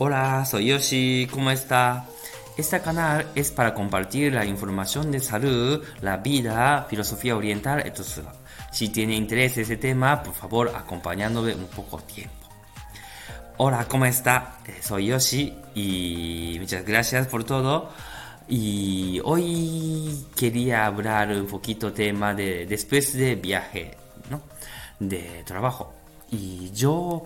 Hola, soy Yoshi, ¿cómo está? Este canal es para compartir la información de salud, la vida, filosofía oriental, etc. Si tiene interés en tema, por favor, acompañándome un poco tiempo. Hola, ¿cómo está? Eh, soy Yoshi y muchas gracias por todo. Y hoy quería hablar un poquito tema de después de viaje, ¿no? De trabajo. Y yo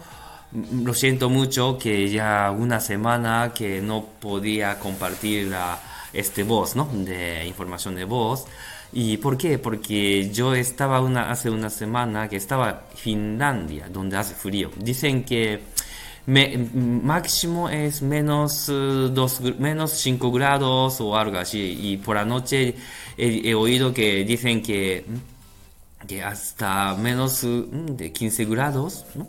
lo siento mucho que ya una semana que no podía compartir la, este voz, ¿no? De información de voz. ¿Y por qué? Porque yo estaba una, hace una semana que estaba en Finlandia, donde hace frío. Dicen que máximo es menos, eh, dos, menos 5 grados o algo así. Y por la noche he, oído que dicen que, que hasta menos mm, de 15 grados, ¿no?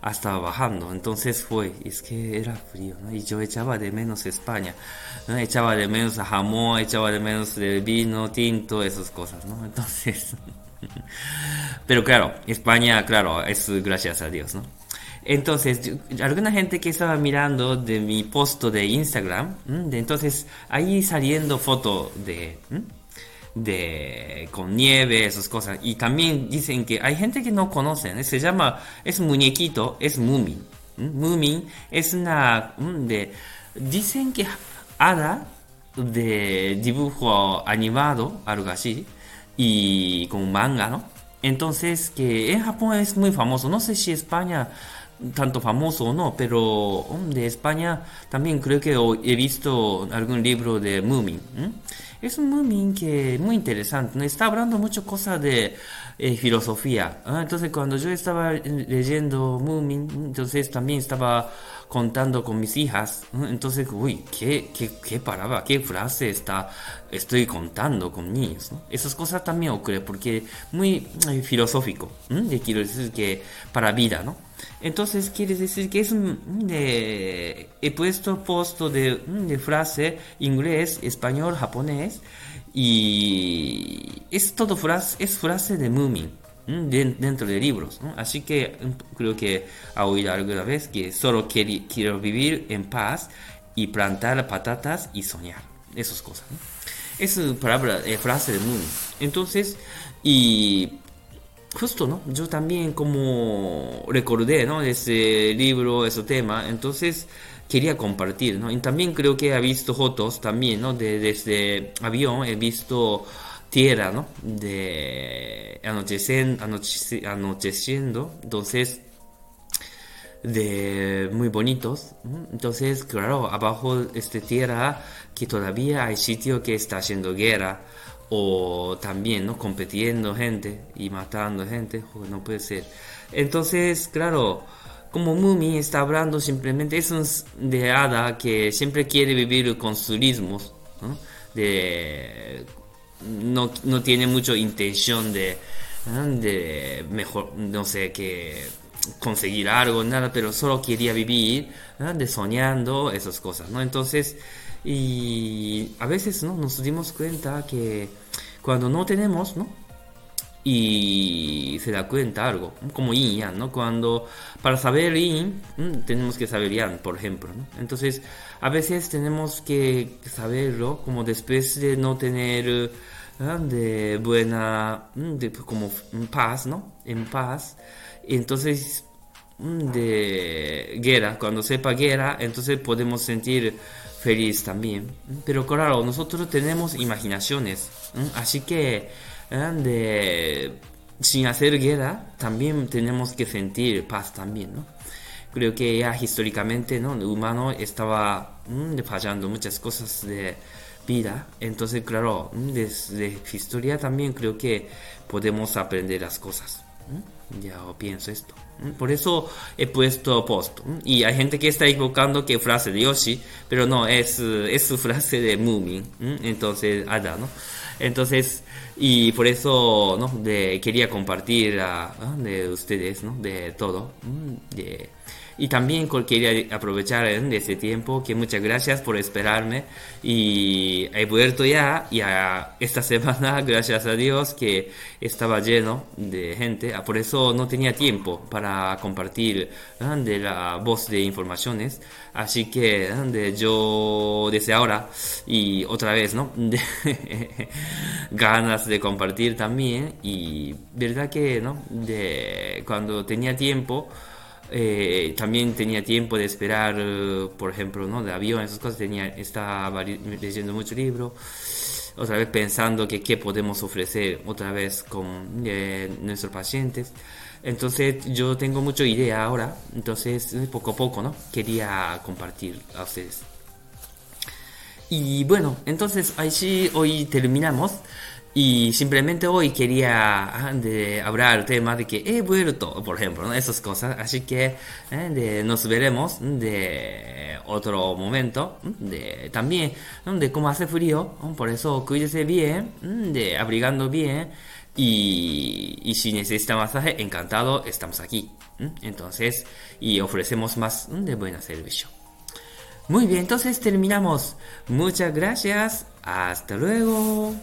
Hasta bajando. Entonces fue, es que era frío, ¿no? Y yo echaba de menos España, ¿no? Echaba de menos jamón, echaba de menos de vino, tinto, esas cosas, ¿no? Entonces, pero claro, España, claro, es gracias a Dios, ¿no? Entonces, alguna gente que estaba mirando de mi post de Instagram, de, entonces ahí saliendo foto de de con nieve, esas cosas. Y también dicen que hay gente que no conocen, se llama, es muñequito, es Moomin. Moomin es una de dicen que hada de dibujo animado, algo así, y con manga, ¿no? Entonces que en Japón es muy famoso, no sé si España tanto famoso o no, pero de España también creo que he visto algún libro de Moomin es un Moomin que muy interesante, está hablando mucho cosas de eh, filosofía. Entonces cuando yo estaba leyendo Moomin, entonces también estaba contando con mis hijas. Entonces, uy, qué, qué, qué palabra, qué frase está, estoy contando con niños. Esas cosas también ocurren porque muy, filosófico. quiero decir que para vida, ¿no? Entonces quiere decir que es de, he puesto puesto de, de, frase inglés, español, japonés y es todo frase, es frase de Moomin dentro de libros. Así que creo que ha oído alguna vez que solo quiero, vivir en paz y plantar patatas y soñar. Esas cosas. Es palabra, eh, frase de Moomin. Entonces, y justo, ¿no? Yo también como recordé, ¿no? Ese libro, ese tema, entonces quería compartir, ¿no? Y también creo que he visto fotos también, ¿no? De, desde avión he visto tierra, ¿no? De anocheciendo, anocheciendo, entonces de muy bonitos. Entonces, claro, abajo de esta tierra que todavía hay sitio que está haciendo guerra o también no compitiendo gente y matando gente no puede ser entonces claro como Mumi está hablando simplemente es un de hada que siempre quiere vivir con turismos ¿no? de no, no, tiene mucha intención de de mejor no sé que conseguir algo nada pero solo quería vivir de soñando esas cosas no entonces y a veces ¿no? nos dimos cuenta que cuando no tenemos, ¿no? Y se da cuenta algo, como yin yang, ¿no? Cuando para saber yin tenemos que saber yang, por ejemplo. Entonces, a veces tenemos que saberlo como después de no tener de buena, de, como paz, ¿no? En paz. Entonces, de guerra, cuando sepa guerra, entonces podemos sentir feliz también. Pero claro, nosotros tenemos imaginaciones, así que de, sin hacer guerra también tenemos que sentir paz también, ¿no? Creo que ya históricamente, ¿no? El humano estaba fallando muchas cosas de vida, entonces claro, desde historia también creo que podemos aprender las cosas. Ya pienso esto. Por eso he puesto post. Y hay gente que está equivocando que frase de Yoshi, pero no, es, es su frase de Moomin. Entonces, Ada, ¿no? Entonces, y por eso, ¿no? Quería compartir de ustedes, ¿no? De todo. De Y también quería aprovechar de ese tiempo que muchas gracias por esperarme y he vuelto ya y esta semana gracias a Dios que estaba lleno de gente, ah, por eso no tenía tiempo para compartir de la voz de informaciones, así que de yo desde ahora y otra vez, ¿no? Ganas de compartir también y verdad que, ¿no? De cuando tenía tiempo eh, también tenía tiempo de esperar, por ejemplo, de avión, esas cosas, tenía, estaba leyendo mucho libro, otra vez pensando que qué podemos ofrecer otra vez con eh, nuestros pacientes. Entonces yo tengo mucha idea ahora, entonces poco a poco, ¿no? Quería compartir a ustedes. Y bueno, entonces sí hoy terminamos. Y simplemente hoy quería ah, de hablar el tema de que he vuelto, por ejemplo, esas cosas. Así que eh, de, nos veremos de otro momento. De, también de cómo hace frío. Por eso cuídese bien, de abrigando bien. Y, y si necesita masaje, encantado, estamos aquí. Entonces, y ofrecemos más de buen servicio. Muy bien, entonces terminamos. Muchas gracias. Hasta luego.